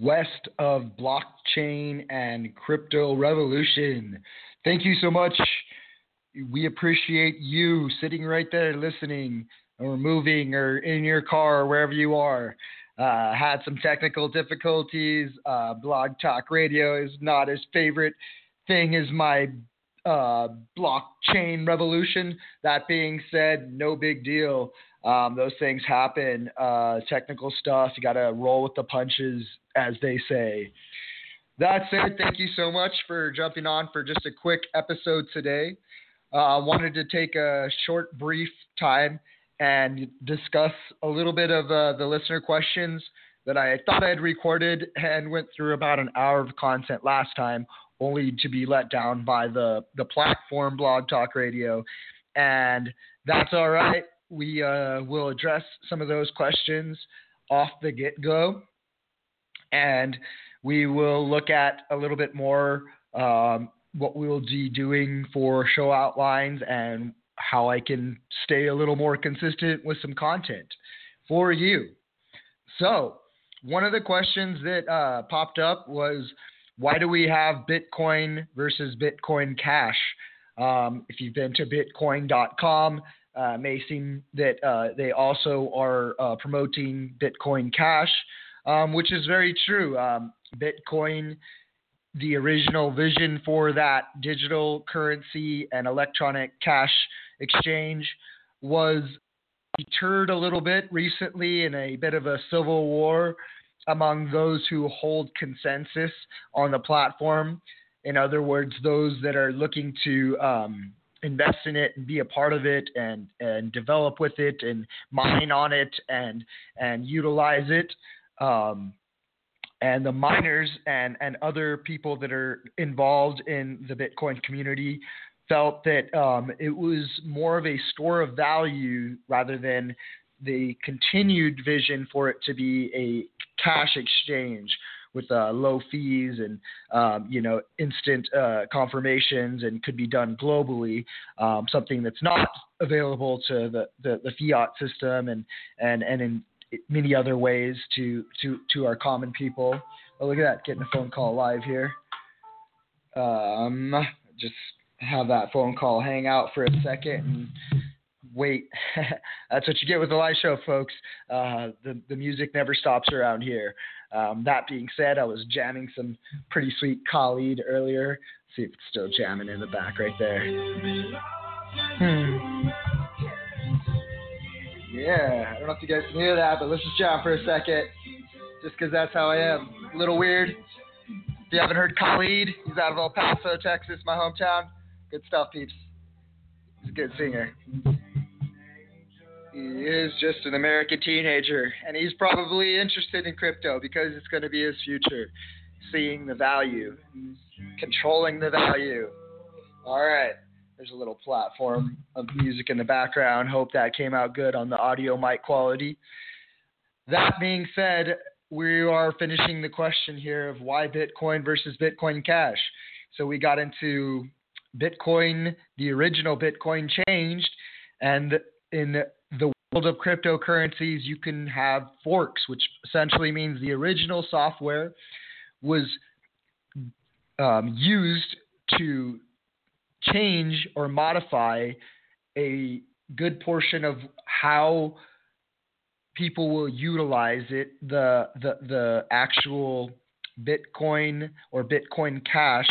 West of blockchain and crypto revolution. Thank you so much. We appreciate you sitting right there listening or moving or in your car or wherever you are. Uh, had some technical difficulties. Uh, blog Talk Radio is not his favorite thing as my uh, blockchain revolution. That being said, no big deal. Um, those things happen. Uh, technical stuff, you got to roll with the punches, as they say. That's it. thank you so much for jumping on for just a quick episode today. I uh, wanted to take a short, brief time and discuss a little bit of uh, the listener questions that I thought I had recorded and went through about an hour of content last time, only to be let down by the, the platform Blog Talk Radio. And that's all right. We uh, will address some of those questions off the get go. And we will look at a little bit more um, what we will be doing for show outlines and how I can stay a little more consistent with some content for you. So, one of the questions that uh, popped up was why do we have Bitcoin versus Bitcoin Cash? Um, if you've been to bitcoin.com, uh, may seem that uh, they also are uh, promoting Bitcoin Cash, um, which is very true. Um, Bitcoin the original vision for that digital currency and electronic cash exchange was deterred a little bit recently in a bit of a civil war among those who hold consensus on the platform. In other words, those that are looking to um, invest in it and be a part of it and, and develop with it and mine on it and and utilize it. Um, and the miners and, and other people that are involved in the Bitcoin community felt that um, it was more of a store of value rather than the continued vision for it to be a cash exchange with uh, low fees and um, you know instant uh, confirmations and could be done globally. Um, something that's not available to the, the, the, fiat system and and and in many other ways to to to our common people. Oh, look at that, getting a phone call live here. Um, just have that phone call hang out for a second and wait. That's what you get with the live show, folks. Uh, the the music never stops around here. Um, that being said, I was jamming some pretty sweet Khalid earlier. See if it's still jamming in the back right there. Hmm. Yeah, I don't know if you guys can hear that, but let's just jam for a second, just because that's how I am. A little weird. If you haven't heard Khalid, he's out of El Paso, Texas, my hometown. Good stuff, peeps. He's a good singer. He is just an American teenager, and he's probably interested in crypto because it's going to be his future. Seeing the value, controlling the value. All right. There's a little platform of music in the background. Hope that came out good on the audio mic quality. That being said, we are finishing the question here of why Bitcoin versus Bitcoin Cash. So we got into Bitcoin, the original Bitcoin changed, and in world of cryptocurrencies, you can have forks, which essentially means the original software was um, used to change or modify a good portion of how people will utilize it the the the actual bitcoin or bitcoin cash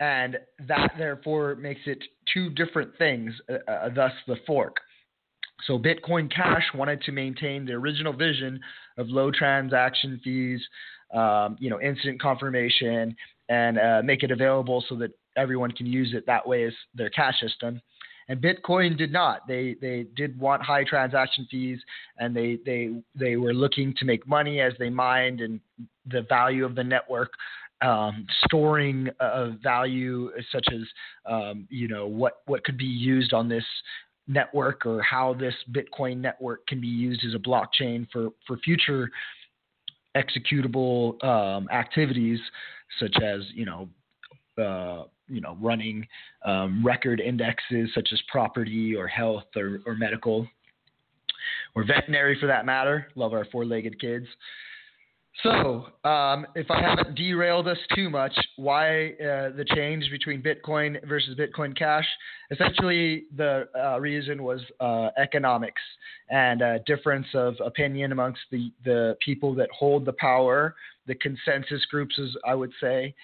and that therefore makes it two different things uh, uh, thus the fork so bitcoin cash wanted to maintain the original vision of low transaction fees um, you know instant confirmation and uh, make it available so that everyone can use it that way as their cash system. And Bitcoin did not. They they did want high transaction fees, and they they they were looking to make money as they mined and the value of the network um, storing a value such as um, you know what what could be used on this network or how this Bitcoin network can be used as a blockchain for for future executable um, activities such as you know uh, you know, running um, record indexes such as property or health or, or medical. or veterinary for that matter. Love our four-legged kids. So, um, if I haven't derailed us too much, why uh, the change between Bitcoin versus Bitcoin Cash? Essentially, the uh, reason was uh, economics and a difference of opinion amongst the, the people that hold the power, the consensus groups, as I would say,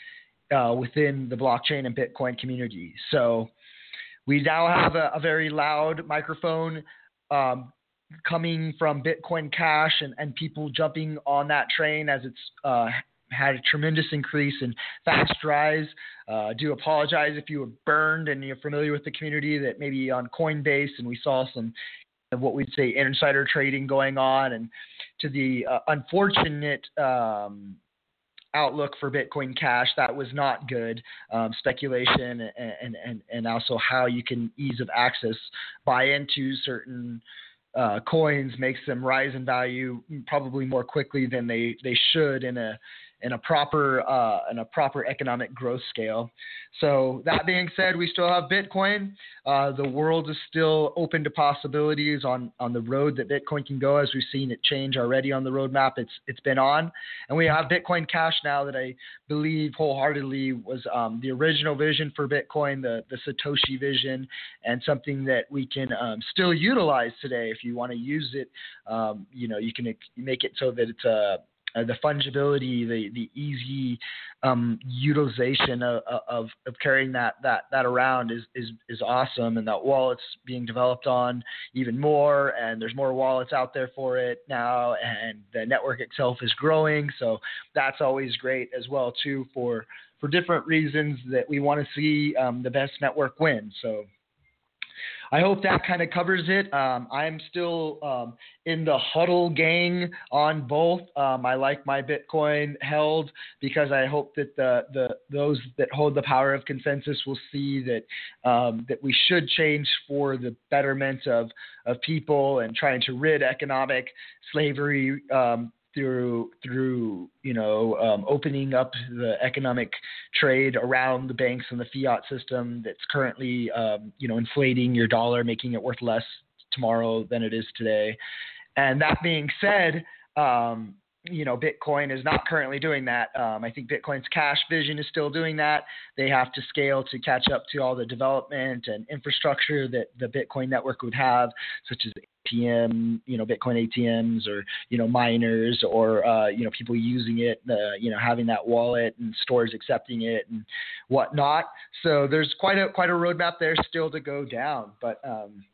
uh, within the blockchain and Bitcoin community. So, we now have a, a very loud microphone um, coming from Bitcoin Cash and, and people jumping on that train as it's uh, had a tremendous increase in fast rise. Uh, do apologize if you were burned and you're familiar with the community that maybe on Coinbase and we saw some of what we'd say insider trading going on and to the uh, unfortunate um, outlook for Bitcoin Cash that was not good. Um, speculation and, and, and also how you can ease of access buy into certain uh, coins makes them rise in value probably more quickly than they, they should in a in a proper uh, in a proper economic growth scale. So that being said, we still have Bitcoin. Uh, the world is still open to possibilities on on the road that Bitcoin can go, as we've seen it change already on the roadmap. It's it's been on, and we have Bitcoin Cash now that I believe wholeheartedly was um, the original vision for Bitcoin, the the Satoshi vision, and something that we can um, still utilize today. If you want to use it, um, you know, you can make it so that it's a uh, the fungibility, the the easy um, utilization of, of, of carrying that that that around is is is awesome, and that wallet's being developed on even more, and there's more wallets out there for it now, and the network itself is growing, so that's always great as well too for for different reasons that we want to see um, the best network win. So I hope that kind of covers it. Um, I'm still um, in the HODL gang on both. Um, I like my Bitcoin held because I hope that the, the those that hold the power of consensus will see that um, that we should change for the betterment of of people and trying to rid economic slavery um, through through you know um, opening up the economic trade around the banks and the fiat system that's currently um, you know inflating your dollar, making it worth less tomorrow than it is today. And that being said, um, you know, Bitcoin is not currently doing that. Um, I think Bitcoin's cash vision is still doing that. They have to scale to catch up to all the development and infrastructure that the Bitcoin network would have, such as ATM, you know, Bitcoin ATMs or, you know, miners or, uh, you know, people using it, uh, you know, having that wallet and stores accepting it and whatnot. So there's quite a, quite a roadmap there still to go down. But, um,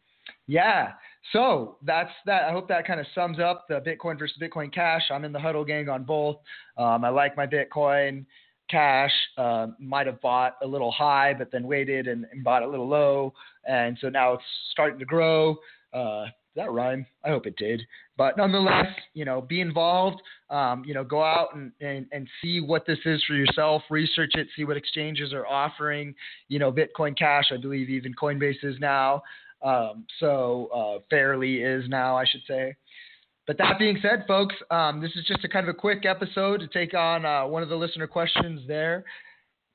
yeah. So that's that. I hope that kind of sums up the Bitcoin versus Bitcoin Cash. I'm in the HODL gang on both. Um, I like my Bitcoin cash. Uh, might have bought a little high, but then waited and, and, bought a little low, and so now it's starting to grow. Uh, that rhyme? I hope it did. But nonetheless, you know, be involved. Um, you know, go out and, and, and see what this is for yourself. Research it. See what exchanges are offering. You know, Bitcoin Cash. I believe even Coinbase is now. Um, so uh, Fairly is now, I should say. But that being said, folks, um, this is just a kind of a quick episode to take on uh, one of the listener questions there.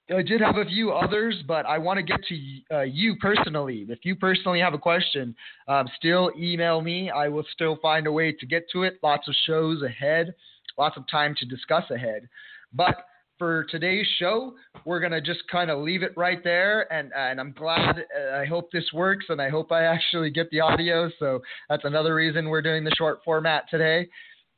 I did have a few others, but I want to get to uh, you personally. If you personally have a question, um, still email me. I will still find a way to get to it. Lots of shows ahead, lots of time to discuss ahead. But for today's show, we're gonna just kind of leave it right there. And and I'm glad. Uh, I hope this works, and I hope I actually get the audio. So that's another reason we're doing the short format today.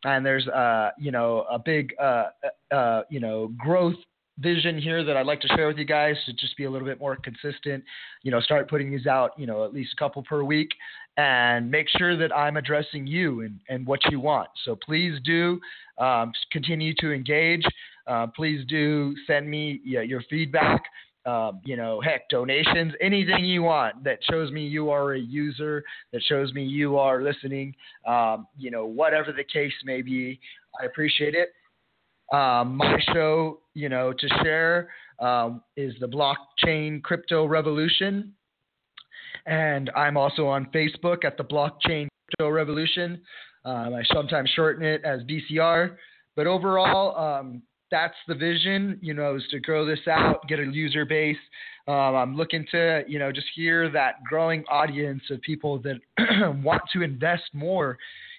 And there's uh you know a big uh, uh, uh you know growth vision here that I'd like to share with you guys to just be a little bit more consistent. You know, start putting these out, you know, at least a couple per week and make sure that I'm addressing you and, and what you want. So please do um, continue to engage. Uh, please do send me your feedback. Um, you know, heck, donations, anything you want that shows me you are a user, that shows me you are listening, um, you know, whatever the case may be, I appreciate it. Um, my show, you know, to share um, is the Blockchain Crypto Revolution. And I'm also on Facebook at the Blockchain Crypto Revolution. Um, I sometimes shorten it as BCR. But overall, um, that's the vision, you know, is to grow this out, get a user base. Um, I'm looking to, you know, just hear that growing audience of people that want to invest more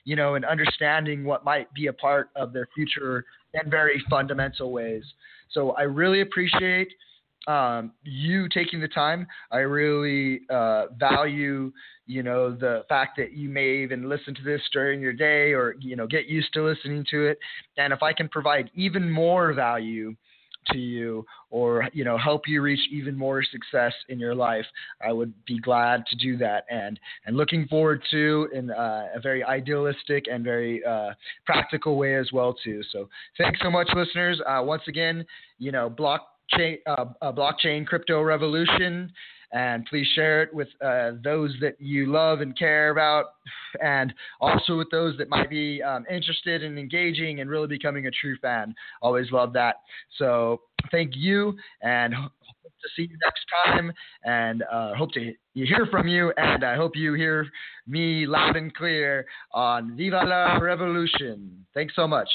you know, and understanding what might be a part of their future in very fundamental ways. So I really appreciate um, you taking the time. I really uh, value, you know, the fact that you may even listen to this during your day or, you know, get used to listening to it. And if I can provide even more value to you or you know help you reach even more success in your life i would be glad to do that. And and looking forward to in uh, a very idealistic and very uh, practical way as well too. So thanks so much listeners. Uh, once again you know blockchain uh, blockchain crypto revolution and please share it with uh, those that you love and care about, and also with those that might be um, interested in engaging and really becoming a true fan. Always love that. So thank you, and to see you next time, and uh, hope to hear from you, and I hope you hear me loud and clear on Viva la Revolution. Thanks so much.